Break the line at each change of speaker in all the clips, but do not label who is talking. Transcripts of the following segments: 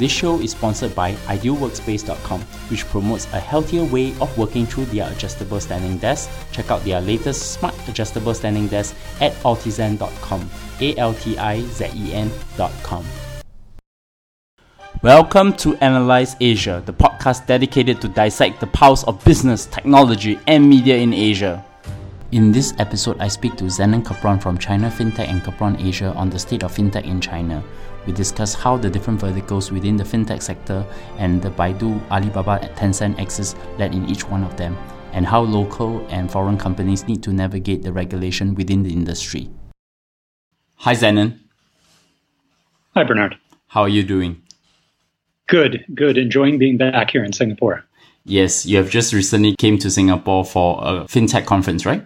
This show is sponsored by idealworkspace.com, which promotes a healthier way of working through their adjustable standing desk. Check out their latest smart adjustable standing desk at altizen.com. A L T I Z E N.com. Welcome to Analyse Asia, the podcast dedicated to dissect the pulse of business, technology, and media in Asia. In this episode, I speak to Zennon Kapron from China FinTech and Kapron Asia on the state of FinTech in China. We discuss how the different verticals within the FinTech sector and the Baidu, Alibaba, and Tencent axis led in each one of them, and how local and foreign companies need to navigate the regulation within the industry. Hi, Zennon.
Hi, Bernard.
How are you doing?
Good, good. Enjoying being back here in Singapore.
Yes, you have just recently came to Singapore for a FinTech conference, right?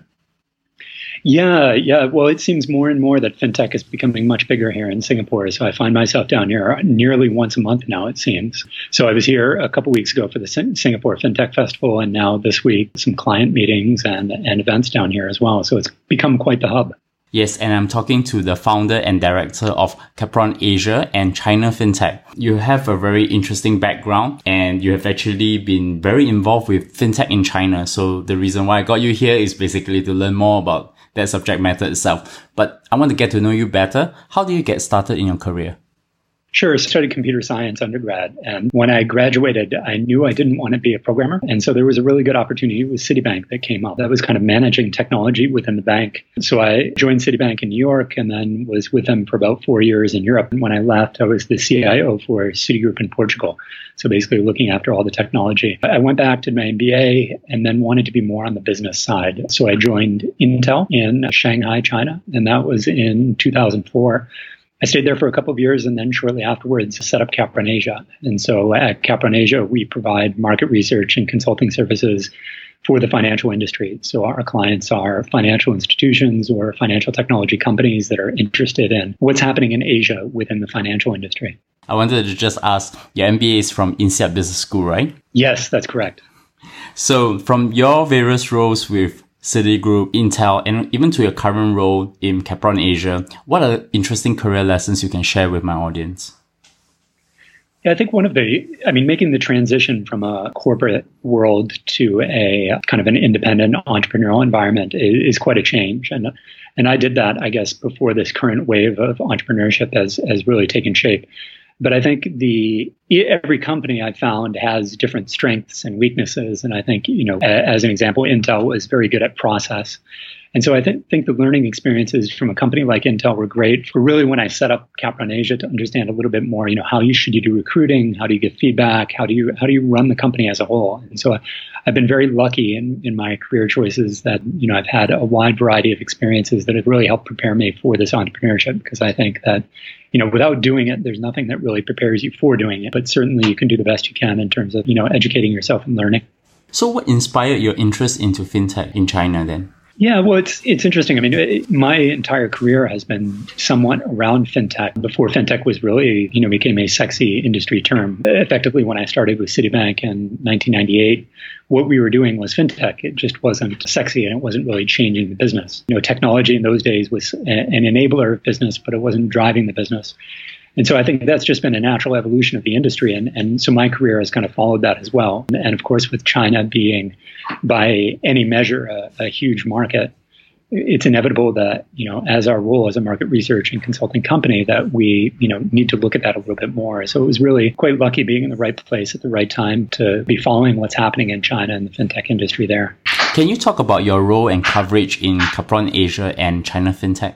Yeah, yeah. Well, it seems more and more that fintech is becoming much bigger here in Singapore. So I find myself down here nearly once a month now, it seems. So I was here a couple weeks ago for the Singapore Fintech Festival, and now this week, some client meetings and, and events down here as well. So it's become quite the hub.
Yes, and I'm talking to the founder and director of Kapron Asia and China FinTech. You have a very interesting background and you have actually been very involved with FinTech in China. So the reason why I got you here is basically to learn more about that subject matter itself. But I want to get to know you better. How do you get started in your career?
Sure. I studied computer science undergrad. And when I graduated, I knew I didn't want to be a programmer. And so there was a really good opportunity with Citibank that came up. That was kind of managing technology within the bank. So I joined Citibank in New York and then was with them for about four years in Europe. And when I left, I was the CIO for Citigroup in Portugal. So basically looking after all the technology. I went back to my MBA and then wanted to be more on the business side. So I joined Intel in Shanghai, China. And that was in 2004. I stayed there for a couple of years and then shortly afterwards set up Kapron Asia. And so at Kapron Asia, we provide market research and consulting services for the financial industry. So our clients are financial institutions or financial technology companies that are interested in what's happening in Asia within the financial industry.
I wanted to just ask, your MBA is from INSEAD Business School, right?
Yes, that's correct.
So from your various roles with Citigroup, Intel, and even to your current role in Kapron Asia, what are interesting career lessons you can share with my audience?
Yeah, I think one of the, I mean, making the transition from a corporate world to a kind of an independent entrepreneurial environment is, is quite a change. And, and I did that, I guess, before this current wave of entrepreneurship has, has really taken shape. But I think the every company I found has different strengths and weaknesses, and I think you know, as an example, Intel was very good at process, and so I th- think the learning experiences from a company like Intel were great for really when I set up Kapron Asia to understand a little bit more, you know, how you should you do recruiting, how do you get feedback, how do you how do you run the company as a whole. And so I've been very lucky in, in my career choices that, you know, I've had a wide variety of experiences that have really helped prepare me for this entrepreneurship because I think that, you know, without doing it, there's nothing that really prepares you for doing it. But certainly you can do the best you can in terms of, you know, educating yourself and learning.
So what inspired your interest into fintech in China then?
Yeah, well, it's it's interesting. I mean, it, my entire career has been somewhat around fintech. Before fintech was really, you know, became a sexy industry term. Effectively, when I started with Citibank in 1998, what we were doing was fintech. It just wasn't sexy, and it wasn't really changing the business. You know, technology in those days was an enabler of business, but it wasn't driving the business. And so I think that's just been a natural evolution of the industry. And, and so my career has kind of followed that as well. And of course, with China being by any measure a, a huge market, it's inevitable that, you know, as our role as a market research and consulting company, that we, you know, need to look at that a little bit more. So it was really quite lucky being in the right place at the right time to be following what's happening in China and the fintech industry there.
Can you talk about your role and coverage in Kapron Asia and China FinTech?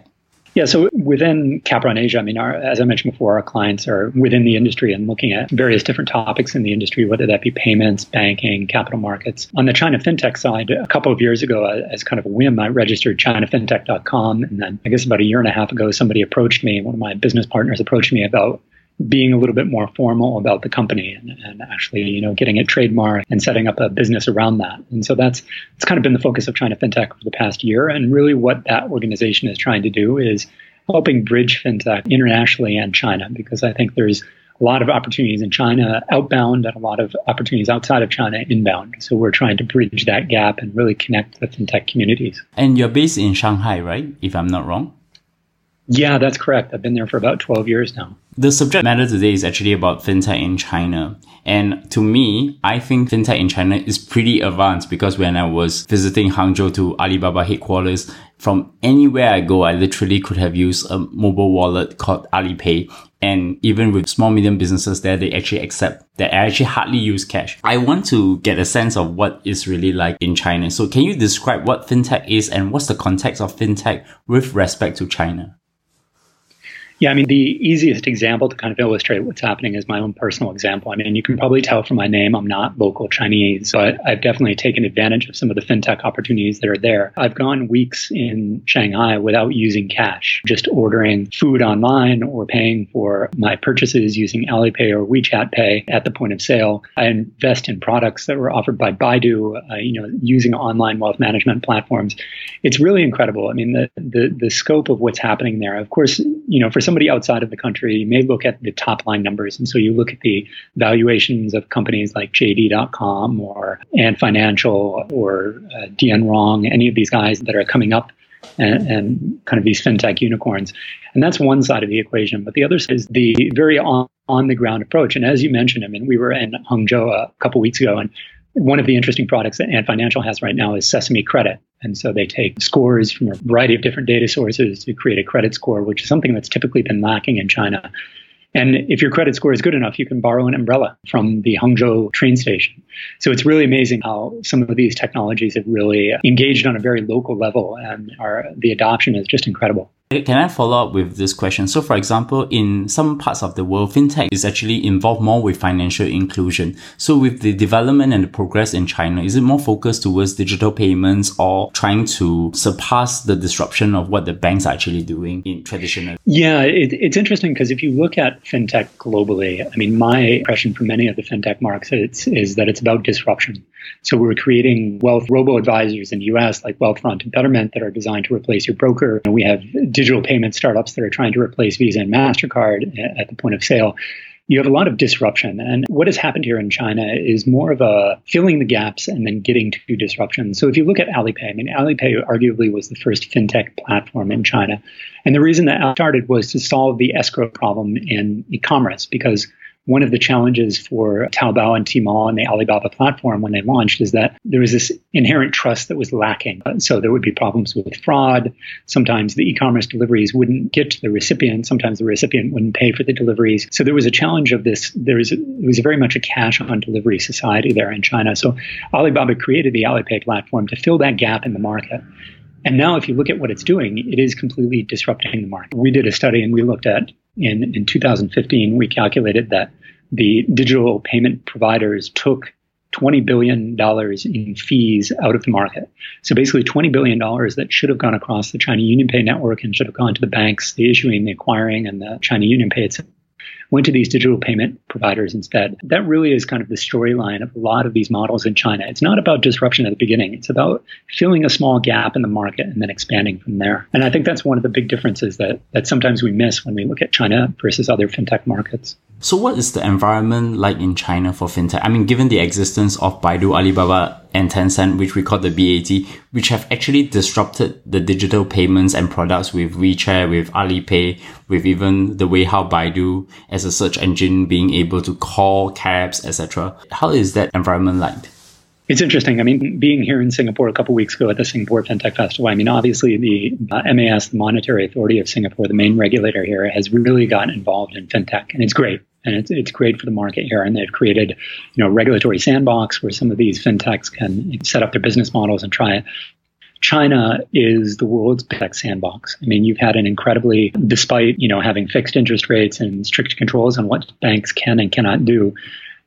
Yeah, so within Kapron Asia, I mean, our, as I mentioned before, our clients are within the industry and looking at various different topics in the industry, whether that be payments, banking, capital markets. On the China FinTech side, a couple of years ago, uh, as kind of a whim, I registered ChinaFinTech.com. And then I guess about a year and a half ago, somebody approached me, one of my business partners approached me about being a little bit more formal about the company and, and, actually, you know, getting it trademarked and setting up a business around that. And so that's it's kind of been the focus of China FinTech for the past year. And really what that organization is trying to do is helping bridge FinTech internationally and China, because I think there's a lot of opportunities in China outbound and a lot of opportunities outside of China inbound. So we're trying to bridge that gap and really connect the FinTech communities.
And you're based in Shanghai, right? If I'm not wrong.
Yeah, that's correct. I've been there for about 12 years now.
The subject matter today is actually about fintech in China. And to me, I think fintech in China is pretty advanced because when I was visiting Hangzhou to Alibaba headquarters, from anywhere I go, I literally could have used a mobile wallet called Alipay. And even with small, medium businesses there, they actually accept that I actually hardly use cash. I want to get a sense of what it's really like in China. So can you describe what fintech is and what's the context of fintech with respect to China?
Yeah, I mean, the easiest example to kind of illustrate what's happening is my own personal example. I mean, you can probably tell from my name, I'm not local Chinese, but I've definitely taken advantage of some of the fintech opportunities that are there. I've gone weeks in Shanghai without using cash, just ordering food online or paying for my purchases using Alipay or WeChat Pay at the point of sale. I invest in products that were offered by Baidu, uh, you know, using online wealth management platforms. It's really incredible. I mean, the, the, the scope of what's happening there. Of course, you know, for somebody outside of the country, you may look at the top line numbers. And so you look at the valuations of companies like JD.com or Ant Financial or uh, Dianrong, any of these guys that are coming up and, and, kind of these fintech unicorns. And that's one side of the equation. But the other side is the very on, on the ground approach. And as you mentioned, I mean, we were in Hangzhou a couple weeks ago and one of the interesting products that Ant Financial has right now is Sesame Credit. And so they take scores from a variety of different data sources to create a credit score, which is something that's typically been lacking in China. And if your credit score is good enough, you can borrow an umbrella from the Hangzhou train station. So it's really amazing how some of these technologies have really engaged on a very local level and are, the adoption is just incredible.
Can I follow up with this question? So, for example, in some parts of the world, fintech is actually involved more with financial inclusion. So, with the development and the progress in China, is it more focused towards digital payments or trying to surpass the disruption of what the banks are actually doing in traditional?
Yeah, it, it's interesting because if you look at fintech globally, I mean, my impression from many of the fintech markets is that it's about disruption. So we're creating wealth robo advisors in the US like Wealthfront and Betterment that are designed to replace your broker. And we have digital payment startups that are trying to replace Visa and MasterCard at the point of sale. You have a lot of disruption. And what has happened here in China is more of a filling the gaps and then getting to disruption. So if you look at Alipay, I mean, Alipay arguably was the first fintech platform in China. And the reason that started was to solve the escrow problem in e-commerce because one of the challenges for Taobao and Tmall and the Alibaba platform when they launched is that there was this inherent trust that was lacking. So there would be problems with fraud. Sometimes the e-commerce deliveries wouldn't get to the recipient. Sometimes the recipient wouldn't pay for the deliveries. So there was a challenge of this. There was, it was very much a cash on delivery society there in China. So Alibaba created the Alipay platform to fill that gap in the market. And now, if you look at what it's doing, it is completely disrupting the market. We did a study and we looked at in, in 2015, we calculated that the digital payment providers took $20 billion in fees out of the market. So basically $20 billion that should have gone across the China UnionPay network and should have gone to the banks, the issuing, the acquiring, and the China UnionPay itself went to these digital payment providers instead. That really is kind of the storyline of a lot of these models in China. It's not about disruption at the beginning. It's about filling a small gap in the market and then expanding from there. And I think that's one of the big differences that, that sometimes we miss when we look at China versus other fintech markets.
So what is the environment like in China for fintech? I mean, given the existence of Baidu, Alibaba, and Tencent, which we call the BAT, which have actually disrupted the digital payments and products with WeChat, with Alipay, with even the way how Baidu as a search engine being able to call cabs, etc. How is that environment like?
It's interesting. I mean, being here in Singapore a couple weeks ago at the Singapore FinTech Festival, I mean, obviously the uh, MAS, the Monetary Authority of Singapore, the main regulator here, has really gotten involved in fintech, and it's great. And it's, it's great for the market here. And they've created, you know, regulatory sandbox where some of these fintechs can set up their business models and try it. China is the world's tech sandbox. I mean, you've had an incredibly, despite, you know, having fixed interest rates and strict controls on what banks can and cannot do,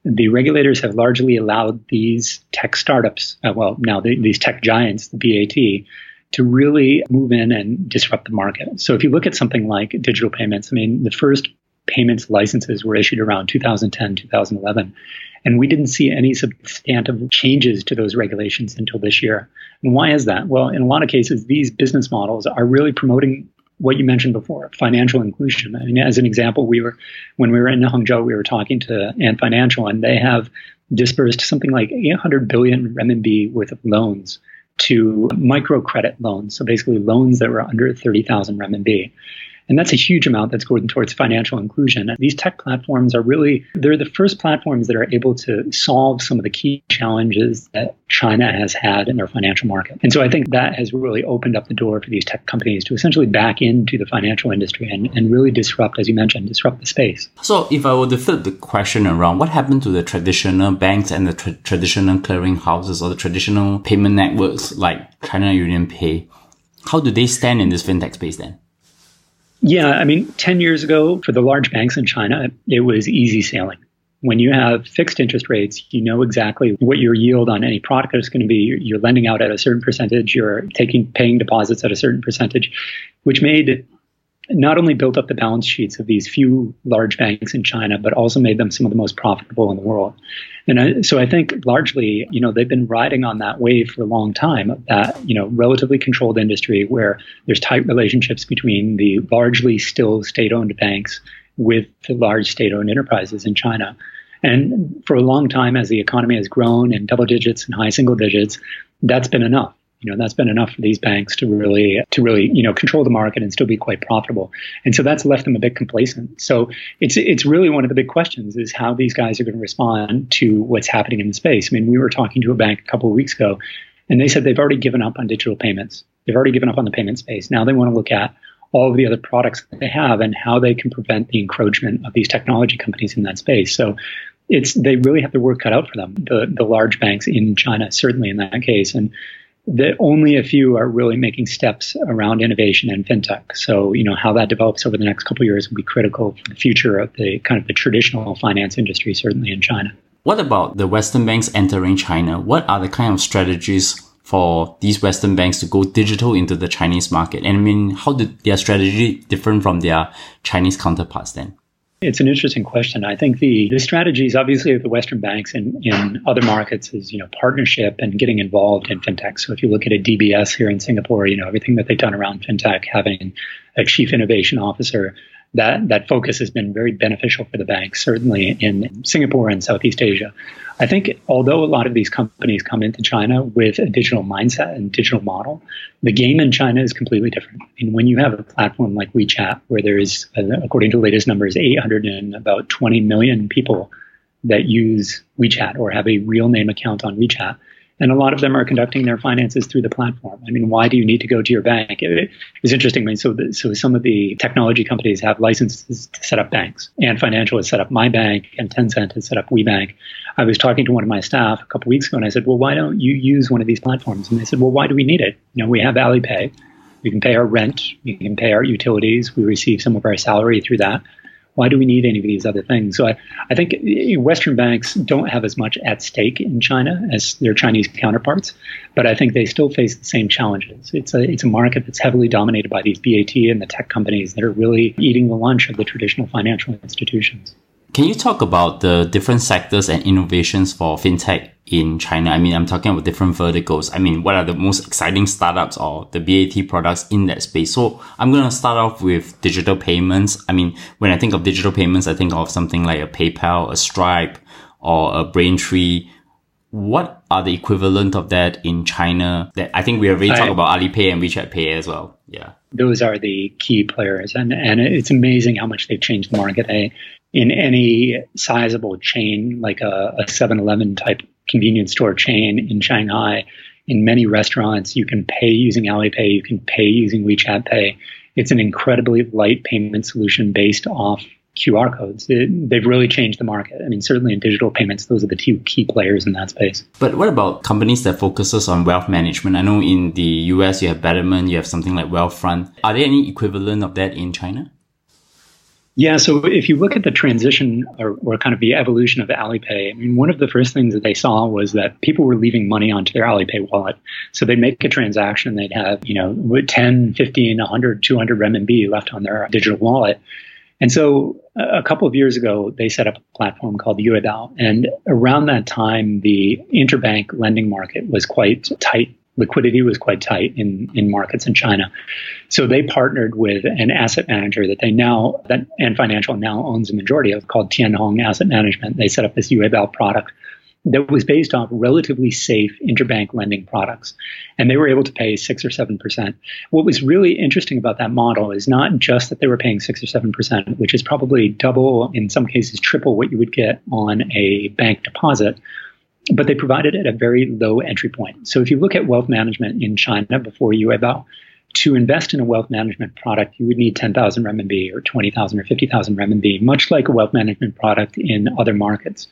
the regulators have largely allowed these tech startups, uh, well, now the, these tech giants, the BAT, to really move in and disrupt the market. So if you look at something like digital payments, I mean, the first payments licenses were issued around 2010, 2011. And we didn't see any substantive changes to those regulations until this year. And why is that? Well, in a lot of cases, these business models are really promoting what you mentioned before, financial inclusion. I mean, as an example, we were when we were in Hangzhou, we were talking to Ant Financial, and they have dispersed something like 800 billion renminbi worth of loans to microcredit loans. So basically, loans that were under 30,000 renminbi. And that's a huge amount that's going towards financial inclusion. And these tech platforms are really, they're the first platforms that are able to solve some of the key challenges that China has had in their financial market. And so I think that has really opened up the door for these tech companies to essentially back into the financial industry and, and really disrupt, as you mentioned, disrupt the space.
So if I were to flip the question around, what happened to the traditional banks and the tra- traditional clearing houses or the traditional payment networks like China UnionPay? How do they stand in this fintech space then?
Yeah, I mean, 10 years ago, for the large banks in China, it was easy sailing. When you have fixed interest rates, you know exactly what your yield on any product is going to be. You're lending out at a certain percentage, you're taking paying deposits at a certain percentage, which made not only built up the balance sheets of these few large banks in China, but also made them some of the most profitable in the world. And I, so I think largely, you know, they've been riding on that wave for a long time, that, you know, relatively controlled industry where there's tight relationships between the largely still state owned banks with the large state owned enterprises in China. And for a long time, as the economy has grown in double digits and high single digits, that's been enough you know that's been enough for these banks to really to really you know control the market and still be quite profitable. And so that's left them a bit complacent. So it's it's really one of the big questions is how these guys are going to respond to what's happening in the space. I mean we were talking to a bank a couple of weeks ago and they said they've already given up on digital payments. They've already given up on the payment space. Now they want to look at all of the other products that they have and how they can prevent the encroachment of these technology companies in that space. So it's they really have the work cut out for them the the large banks in China certainly in that case. And that only a few are really making steps around innovation and fintech. So, you know, how that develops over the next couple of years will be critical for the future of the kind of the traditional finance industry, certainly in China.
What about the Western banks entering China? What are the kind of strategies for these Western banks to go digital into the Chinese market? And I mean, how did their strategy different from their Chinese counterparts then?
It's an interesting question. I think the, the strategies, obviously, of the Western banks in, in other markets is, you know, partnership and getting involved in fintech. So if you look at a DBS here in Singapore, you know, everything that they've done around fintech, having a chief innovation officer that that focus has been very beneficial for the bank, certainly in Singapore and Southeast Asia. I think although a lot of these companies come into China with a digital mindset and digital model, the game in China is completely different. And when you have a platform like WeChat, where there is, uh, according to the latest numbers, 800 and about 20 million people that use WeChat or have a real name account on WeChat, and a lot of them are conducting their finances through the platform. I mean, why do you need to go to your bank? It, it's interesting. I mean, so the, so some of the technology companies have licenses to set up banks, Ant Financial has set up My Bank, and Tencent has set up WeBank. I was talking to one of my staff a couple weeks ago, and I said, "Well, why don't you use one of these platforms?" And they said, "Well, why do we need it? You know, we have Alipay." We can pay our rent. We can pay our utilities. We receive some of our salary through that why do we need any of these other things? So I, I think eh, Western banks don't have as much at stake in China as their Chinese counterparts, but I think they still face the same challenges. It's a it's a market that's heavily dominated by these BAT and the tech companies that are really eating the lunch of the traditional financial institutions.
Can you talk about the different sectors and innovations for fintech in China? I mean, I'm talking about different verticals. I mean, what are the most exciting startups or the BAT products in that space? So I'm going to start off with digital payments. I mean, when I think of digital payments, I think of something like a PayPal, a Stripe, or a Braintree. What are the equivalent of that in China? That I think we already talked about Alipay and WeChat Pay as well. Yeah
those are the key players. And, and it's amazing how much they've changed the market. They, in any sizable chain, like a, a 7-Eleven type convenience store chain in Shanghai, in many restaurants, you can pay using Alipay, you can pay using WeChat Pay. It's an incredibly light payment solution based off QR codes. It, they've really changed the market. I mean, certainly in digital payments, those are the two key players in that space.
But what about companies that focuses on wealth management? I know in the US you have Betterment, you have something like Wealthfront. Are there any equivalent of that in China?
Yeah, so if you look at the transition or, or, kind of the evolution of the Alipay, I mean, one of the first things that they saw was that people were leaving money onto their Alipay wallet. So they'd make a transaction, they'd have, you know, 10, 15, 100, 200 renminbi left on their digital wallet. And so a couple of years ago, they set up a platform called Yuebao. And around that time, the interbank lending market was quite tight. Liquidity was quite tight in, in markets in China. So they partnered with an asset manager that they now, that Ant Financial now owns a majority of called Tianhong Asset Management. They set up this Yuebao product that was based off relatively safe interbank lending products. And they were able to pay six or 7%. What was really interesting about that model is not just that they were paying six or 7%, which is probably double, in some cases, triple what you would get on a bank deposit. But they provided it at a very low entry point. So if you look at wealth management in China before Yuebao, to invest in a wealth management product, you would need 10,000 renminbi or 20,000 or 50,000 renminbi, much like a wealth management product in other markets.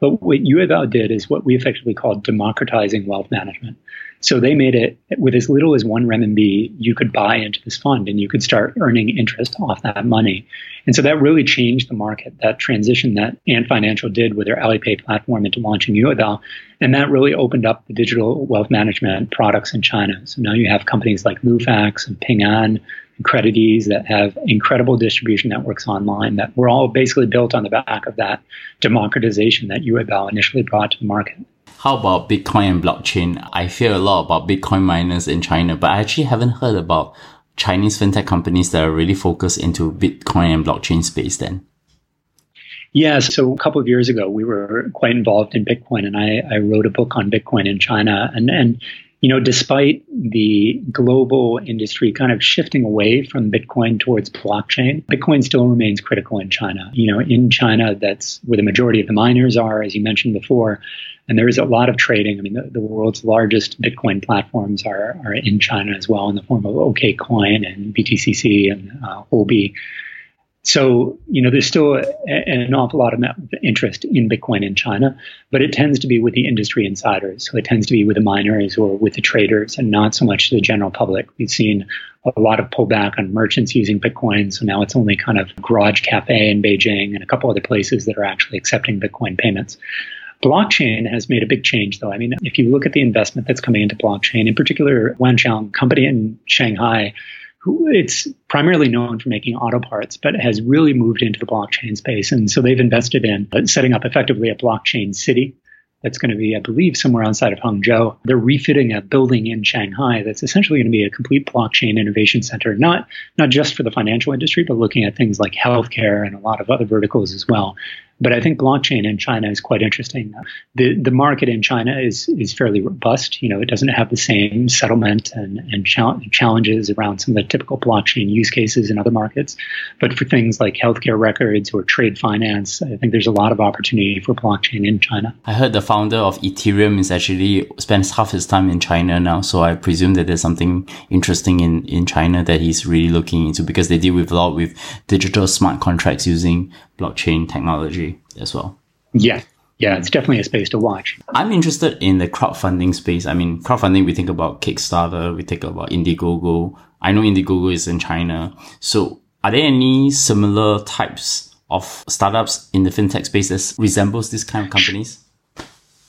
But what Yuebao did is what we effectively call democratizing wealth management. So they made it with as little as one renminbi, you could buy into this fund and you could start earning interest off that money. And so that really changed the market, that transition that Ant Financial did with their Alipay platform into launching Yuebao. And that really opened up the digital wealth management products in China. So now you have companies like Lufax and Ping An and Creditease that have incredible distribution networks online that were all basically built on the back of that democratization that Yuebao initially brought to the market.
How about Bitcoin and blockchain? I hear a lot about Bitcoin miners in China, but I actually haven't heard about Chinese fintech companies that are really focused into Bitcoin and blockchain space then.
Yeah, so a couple of years ago, we were quite involved in Bitcoin, and I, I wrote a book on Bitcoin in China. And, and you know, despite the global industry kind of shifting away from Bitcoin towards blockchain, Bitcoin still remains critical in China. You know, in China, that's where the majority of the miners are, as you mentioned before. And there is a lot of trading. I mean, the, the world's largest Bitcoin platforms are, are in China as well in the form of OKCoin and BTCC and uh. So, you know, there's still a, an awful lot of interest in Bitcoin in China, but it tends to be with the industry insiders. So it tends to be with the miners or with the traders and not so much the general public. We've seen a lot of pullback on merchants using Bitcoin. So now it's only kind of Garage Cafe in Beijing and a couple other places that are actually accepting Bitcoin payments. Blockchain has made a big change, though. I mean, if you look at the investment that's coming into blockchain, in particular, Wanxiang company in Shanghai, who it's primarily known for making auto parts, but has really moved into the blockchain space. And so they've invested in uh, setting up effectively a blockchain city that's going to be, I believe, somewhere outside of Hangzhou. They're refitting a building in Shanghai that's essentially going to be a complete blockchain innovation center, not not just for the financial industry, but looking at things like healthcare and a lot of other verticals as well. But I think blockchain in China is quite interesting. The the market in China is is fairly robust. You know, it doesn't have the same settlement and and challenges around some of the typical blockchain use cases in other markets. But for things like healthcare records or trade finance, I think there's a lot of opportunity for blockchain in China.
I heard the founder of Ethereum is actually spends half his time in China now, so I presume that there's something interesting in in China that he's really looking into because they deal with a lot with digital smart contracts using blockchain technology as well.
Yeah. Yeah, it's definitely a space to watch.
I'm interested in the crowdfunding space. I mean, crowdfunding, we think about Kickstarter, we think about Indiegogo. I know Indiegogo is in China. So are there any similar types of startups in the fintech space that resembles these kind of companies?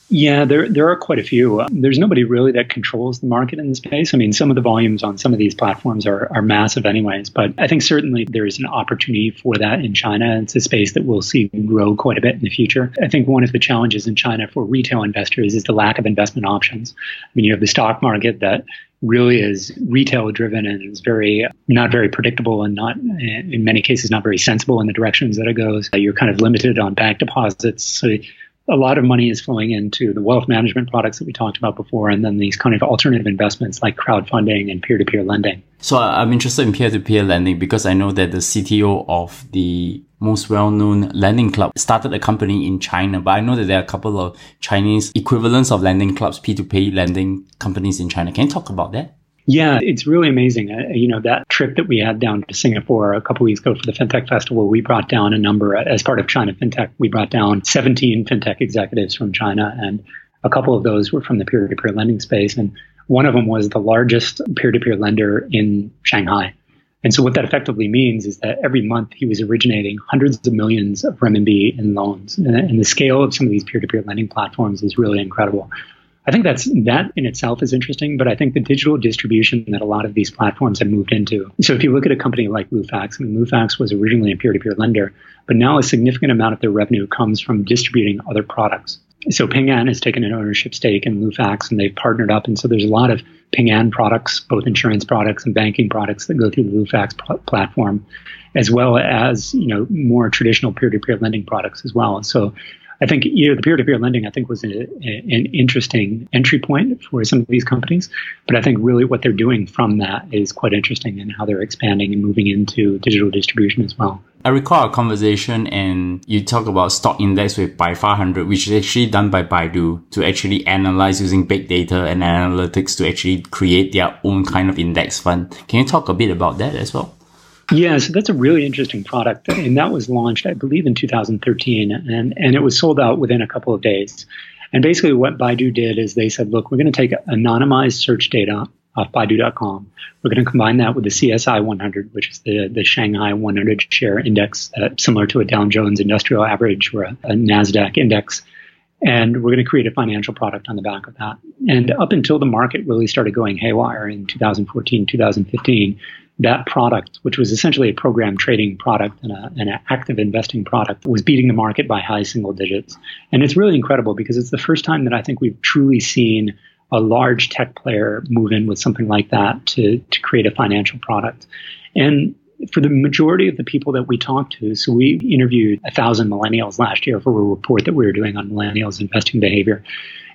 Yeah, there there are quite a few. Uh, there's nobody really that controls the market in the space. I mean, some of the volumes on some of these platforms are, are massive anyways, but I think certainly there is an opportunity for that in China. It's a space that we'll see grow quite a bit in the future. I think one of the challenges in China for retail investors is the lack of investment options. I mean, you have the stock market that really is retail driven and is very not very predictable and not in many cases not very sensible in the directions that it goes. You're kind of limited on bank deposits. So a lot of money is flowing into the wealth management products that we talked about before, and then these kind of alternative investments like crowdfunding and peer to peer lending.
So I'm interested in peer to peer lending because I know that the CTO of the most well known lending club started a company in China, but I know that there are a couple of Chinese equivalents of lending clubs, P2P lending companies in China. Can you talk about that?
Yeah, it's really amazing. Uh, you know, that trip that we had down to Singapore a couple weeks ago for the FinTech Festival, we brought down a number as part of China FinTech. We brought down 17 FinTech executives from China, and a couple of those were from the peer to peer lending space. And one of them was the largest peer to peer lender in Shanghai. And so what that effectively means is that every month he was originating hundreds of millions of renminbi in loans. And the scale of some of these peer to peer lending platforms is really incredible. I think that's that in itself is interesting, but I think the digital distribution that a lot of these platforms have moved into. So if you look at a company like Lufax, I mean, Lufax was originally a peer-to-peer lender, but now a significant amount of their revenue comes from distributing other products. So Ping An has taken an ownership stake in Lufax and they've partnered up. And so there's a lot of Ping An products, both insurance products and banking products that go through the Lufax pl- platform, as well as, you know, more traditional peer-to-peer lending products as well. So I think you know, the peer-to-peer lending, I think, was a, a, an interesting entry point for some of these companies. But I think really what they're doing from that is quite interesting and how they're expanding and moving into digital distribution as well.
I recall a conversation and you talk about stock index with by 500, which is actually done by Baidu to actually analyze using big data and analytics to actually create their own kind of index fund. Can you talk a bit about that as well?
Yeah, so that's a really interesting product. And that was launched, I believe, in 2013. And, and it was sold out within a couple of days. And basically, what Baidu did is they said, look, we're going to take anonymized search data off Baidu.com. We're going to combine that with the CSI 100, which is the, the Shanghai 100 share index, uh, similar to a Dow Jones Industrial Average or a, a NASDAQ index. And we're going to create a financial product on the back of that. And up until the market really started going haywire in 2014, 2015, that product, which was essentially a program trading product and, an active investing product, was beating the market by high single digits. And it's really incredible because it's the first time that I think we've truly seen a large tech player move in with something like that to, to create a financial product. And for the majority of the people that we talked to, so we interviewed a thousand millennials last year for a report that we were doing on millennials investing behavior.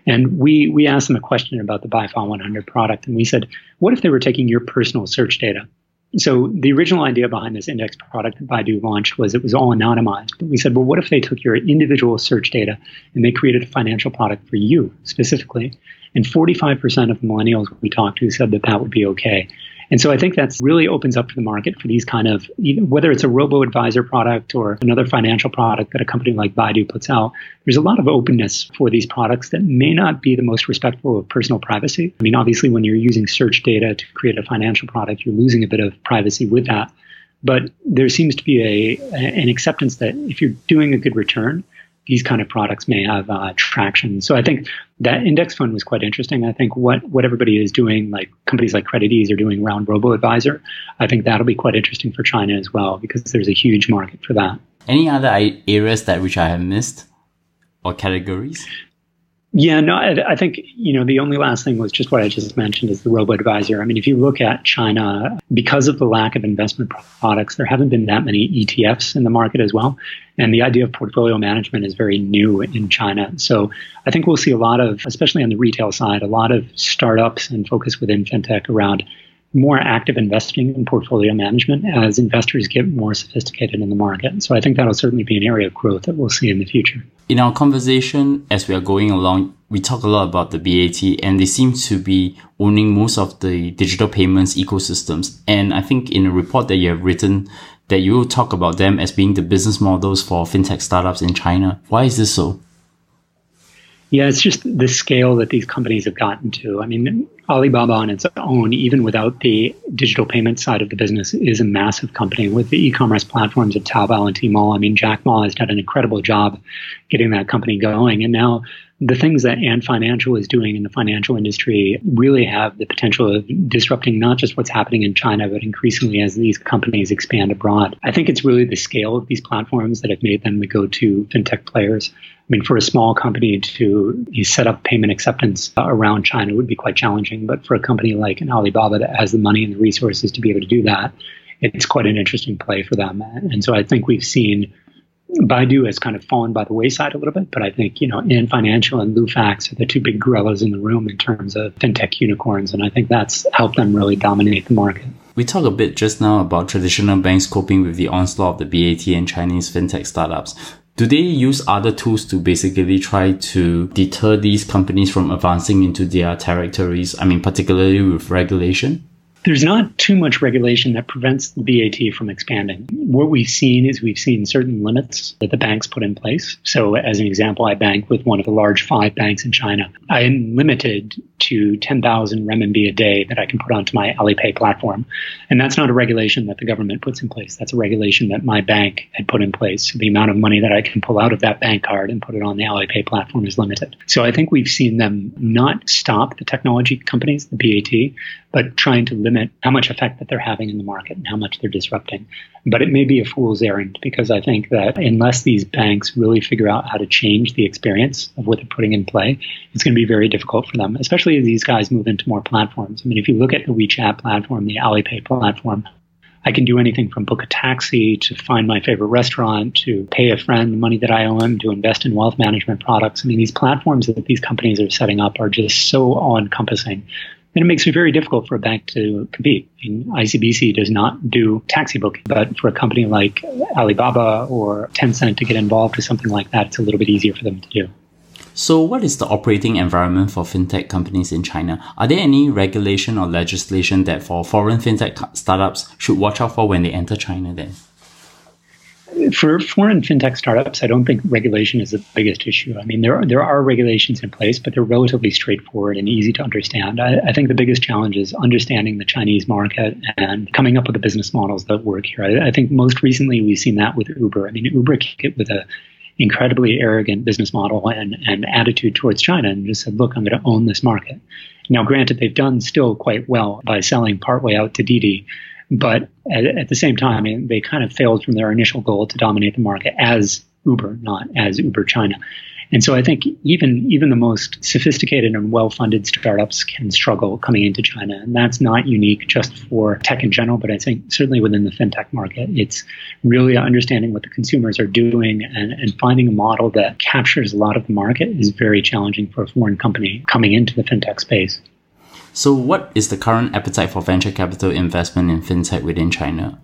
And we, we asked them a question about the Baifa 100 product. And we said, what if they were taking your personal search data so the original idea behind this index product that Baidu launched was it was all anonymized. But we said, well, what if they took your individual search data and they created a financial product for you specifically? And 45% of millennials we talked to said that that would be okay. And so I think that's really opens up the market for these kind of, whether it's a robo advisor product or another financial product that a company like Baidu puts out, there's a lot of openness for these products that may not be the most respectful of personal privacy. I mean, obviously, when you're using search data to create a financial product, you're losing a bit of privacy with that. But there seems to be a, an acceptance that if you're doing a good return, these kind of products may have uh, traction. So I think that index fund was quite interesting. I think what, what everybody is doing, like companies like CreditEase are doing around robo advisor, I think that'll be quite interesting for China as well because there's a huge market for that.
Any other areas that which I have missed or categories?
Yeah, no, I, I, think, you know, the only last thing was just what I just mentioned is the robo advisor. I mean, if you look at China, because of the lack of investment products, there haven't been that many ETFs in the market as well. And the idea of portfolio management is very new in China. So I think we'll see a lot of, especially on the retail side, a lot of startups and focus within fintech around more active investing in portfolio management as investors get more sophisticated in the market. So I think that'll certainly be an area of growth that we'll see in the future.
In our conversation, as we are going along, we talk a lot about the BAT and they seem to be owning most of the digital payments ecosystems. And I think in a report that you have written that you talk about them as being the business models for fintech startups in China. Why is this so?
Yeah, it's just the scale that these companies have gotten to. I mean, Alibaba on its own, even without the digital payment side of the business, is a massive company with the e-commerce platforms of Taobao and Tmall. I mean, Jack Ma has done an incredible job getting that company going. And now the things that Ant Financial is doing in the financial industry really have the potential of disrupting not just what's happening in China, but increasingly as these companies expand abroad. I think it's really the scale of these platforms that have made them the go-to fintech players. I mean, for a small company to set up payment acceptance around China would be quite challenging. But for a company like an Alibaba that has the money and the resources to be able to do that, it's quite an interesting play for them. And so I think we've seen Baidu has kind of fallen by the wayside a little bit, but I think, you know, Ant Financial and Lufax are the two big gorillas in the room in terms of fintech unicorns. And I think that's helped them really dominate the market.
We talked a bit just now about traditional banks coping with the onslaught of the BAT and Chinese fintech startups. Do they use other tools to basically try to deter these companies from advancing into their territories? I mean, particularly with regulation?
There's not too much regulation that prevents the BAT from expanding. What we've seen is we've seen certain limits that the banks put in place. So, as an example, I bank with one of the large five banks in China. I am limited to 10,000 renminbi a day that I can put onto my Alipay platform. And that's not a regulation that the government puts in place. That's a regulation that my bank had put in place. The amount of money that I can pull out of that bank card and put it on the Alipay platform is limited. So, I think we've seen them not stop the technology companies, the BAT, but trying to limit how much effect that they're having in the market and how much they're disrupting. But it may be a fool's errand because I think that unless these banks really figure out how to change the experience of what they're putting in play, it's going to be very difficult for them, especially these guys move into more platforms. I mean, if you look at the WeChat platform, the Alipay platform, I can do anything from book a taxi to find my favorite restaurant to pay a friend the money that I owe him to invest in wealth management products. I mean, these platforms that these companies are setting up are just so all encompassing. And it makes it very difficult for a bank to compete. I mean, ICBC does not do taxi booking, but for a company like Alibaba or Tencent to get involved with something like that, it's a little bit easier for them to do.
So, what is the operating environment for fintech companies in China? Are there any regulation or legislation that for foreign fintech startups should watch out for when they enter China then?
For foreign fintech startups, I don't think regulation is the biggest issue. I mean, there are, there are regulations in place, but they're relatively straightforward and easy to understand. I, I think the biggest challenge is understanding the Chinese market and coming up with the business models that work here. I, I think most recently we've seen that with Uber. I mean, Uber came with a incredibly arrogant business model and, and attitude towards China and just said, look, I'm going to own this market. Now, granted, they've done still quite well by selling partway out to Didi, but at, at the same time, they kind of failed from their initial goal to dominate the market as Uber, not as Uber China. And so I think even even the most sophisticated and well-funded startups can struggle coming into China, and that's not unique just for tech in general, but I think certainly within the fintech market, it's really understanding what the consumers are doing and, and finding a model that captures a lot of the market is very challenging for a foreign company coming into the fintech space.
So, what is the current appetite for venture capital investment in fintech within China?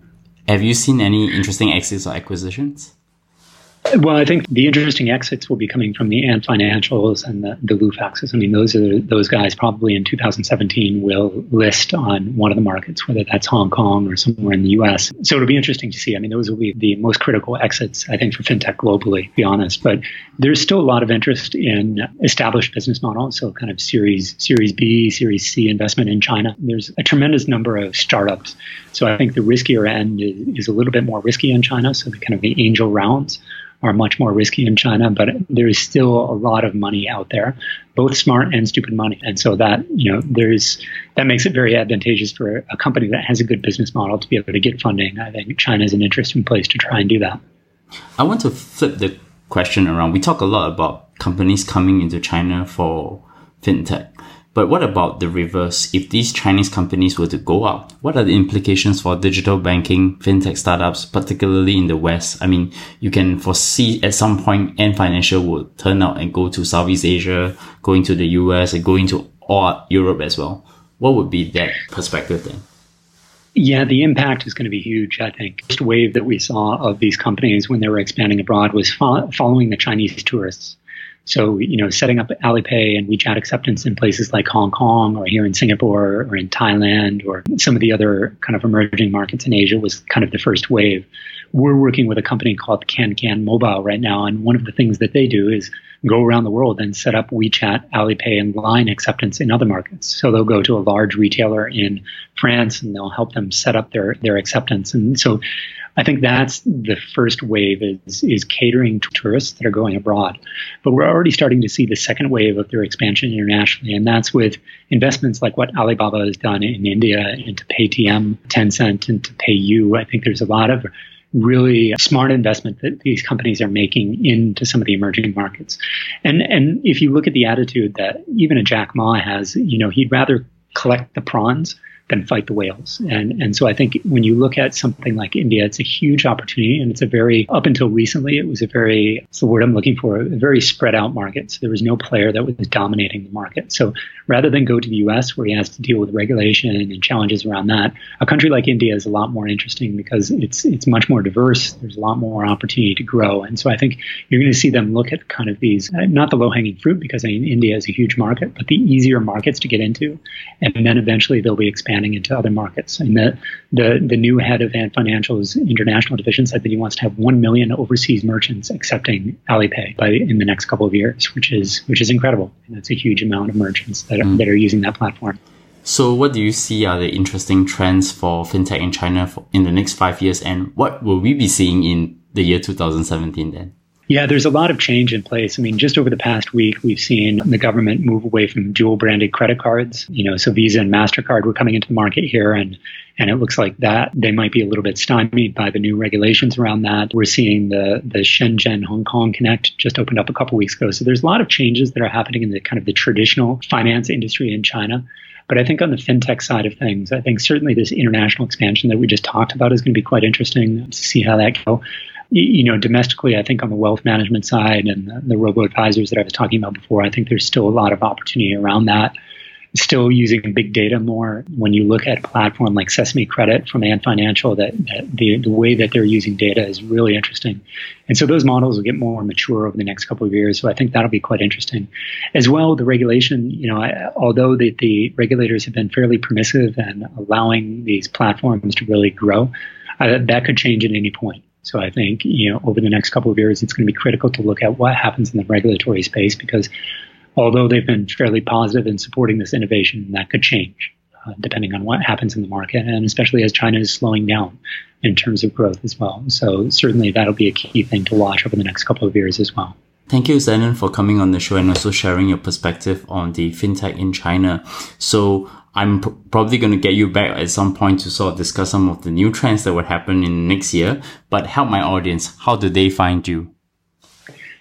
Have you seen any interesting exits or acquisitions?
Well, I think the interesting exits will be coming from the Ant Financials and the, the Lufaxes. I mean, those are those guys probably in 2017 will list on one of the markets, whether that's Hong Kong or somewhere in the US. So it'll be interesting to see. I mean, those will be the most critical exits, I think, for fintech globally, to be honest. But there's still a lot of interest in established business models, so kind of Series Series B, Series C investment in China. There's a tremendous number of startups. So I think the riskier end is, is a little bit more risky in China. So the kind of the angel rounds are much more risky in China, but there is still a lot of money out there, both smart and stupid money. And so that, you know, there's that makes it very advantageous for a company that has a good business model to be able to get funding. I think China is an interesting place to try and do that.
I want to flip the question around. We talk a lot about companies coming into China for fintech. But what about the reverse? If these Chinese companies were to go out, what are the implications for digital banking, fintech startups, particularly in the West? I mean, you can foresee at some point Ant Financial will turn out and go to Southeast Asia, going to the US and going to all Europe as well. What would be that perspective then?
Yeah, the impact is going to be huge, I think. The first wave that we saw of these companies when they were expanding abroad was fo- following the Chinese tourists. So, you know, setting up Alipay and WeChat acceptance in places like Hong Kong or here in Singapore or in Thailand or some of the other kind of emerging markets in Asia was kind of the first wave. We're working with a company called CanCan Mobile right now. And one of the things that they do is go around the world and set up WeChat, Alipay, and Line acceptance in other markets. So they'll go to a large retailer in France and they'll help them set up their, their acceptance. And so I think that's the first wave is, is catering to tourists that are going abroad. But we're already starting to see the second wave of their expansion internationally, and that's with investments like what Alibaba has done in India into Paytm, Tencent, into PayU. I think there's a lot of really smart investment that these companies are making into some of the emerging markets. And and if you look at the attitude that even a Jack Ma has, you know, he'd rather collect the prawns than fight the whales. And and so I think when you look at something like India, it's a huge opportunity, and it's a very up until recently, it was a very what's the word I'm looking for, a very spread out market. So there was no player that was dominating the market. So rather than go to the U.S. where he has to deal with regulation and challenges around that, a country like India is a lot more interesting because it's it's much more diverse. There's a lot more opportunity to grow, and so I think you're going to see them look at kind of these uh, not the low hanging fruit because I mean India is a huge market, but the easier markets to get into, and then eventually they'll be expanding expanding into other markets. And the, the, the new head of Ant Financial's international division said that he wants to have 1 million overseas merchants accepting Alipay by in the next couple of years, which is, which is incredible. And that's a huge amount of merchants that are, mm. that are using that platform.
So, what do you see are the interesting trends for fintech in China for, in the next five years, and what will we be seeing in the year 2017 then?
Yeah, there's a lot of change in place. I mean, just over the past week, we've seen the government move away from dual branded credit cards. You know, so Visa and MasterCard were coming into the market here and and it looks like that they might be a little bit stymied by the new regulations around that. We're seeing the the Shenzhen Hong Kong Connect just opened up a couple weeks ago. So there's a lot of changes that are happening in the kind of the traditional finance industry in China. But I think on the fintech side of things, I think certainly this international expansion that we just talked about is going to be quite interesting to see how that go. You know, domestically, I think on the wealth management side and the, the robo advisors that I was talking about before, I think there's still a lot of opportunity around that still using big data more. When you look at a platform like Sesame Credit from Ant Financial, that, that the, the way that they're using data is really interesting. And so those models will get more mature over the next couple of years. So I think that'll be quite interesting. As well, the regulation, you know, I, although the, the regulators have been fairly permissive and allowing these platforms to really grow, uh, that could change at any point. So I think, you know, over the next couple of years, it's going to be critical to look at what happens in the regulatory space because although they've been fairly positive in supporting this innovation, that could change uh, depending on what happens in the market, and especially as China is slowing down in terms of growth as well. So certainly that'll be a key thing to watch over the next couple of years as well.
Thank you, Zennon, for coming on the show and also sharing your perspective on the fintech in China. So I'm pr- probably going to get you back at some point to sort of discuss some of the new trends that will happen in next year. But help my audience. How do they find you?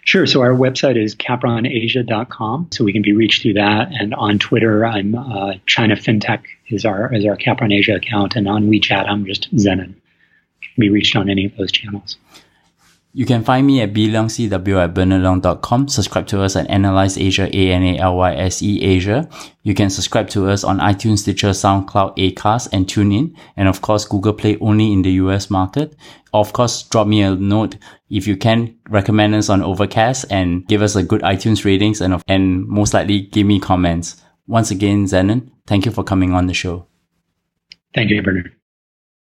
Sure. So our website is kapronasia.com. So we can be reached through that. And on Twitter, I'm uh, China FinTech is our is our Kapron Asia account. And on WeChat, I'm just Zennon. Can be reached on any of those channels.
You can find me at cw at bernardleong.com. Subscribe to us at Analyse Asia, A-N-A-L-Y-S-E Asia. You can subscribe to us on iTunes, Stitcher, SoundCloud, Acast, and TuneIn. And of course, Google Play only in the US market. Of course, drop me a note if you can recommend us on Overcast and give us a good iTunes ratings and, and most likely give me comments. Once again, Zennon, thank you for coming on the show.
Thank you, Bernard.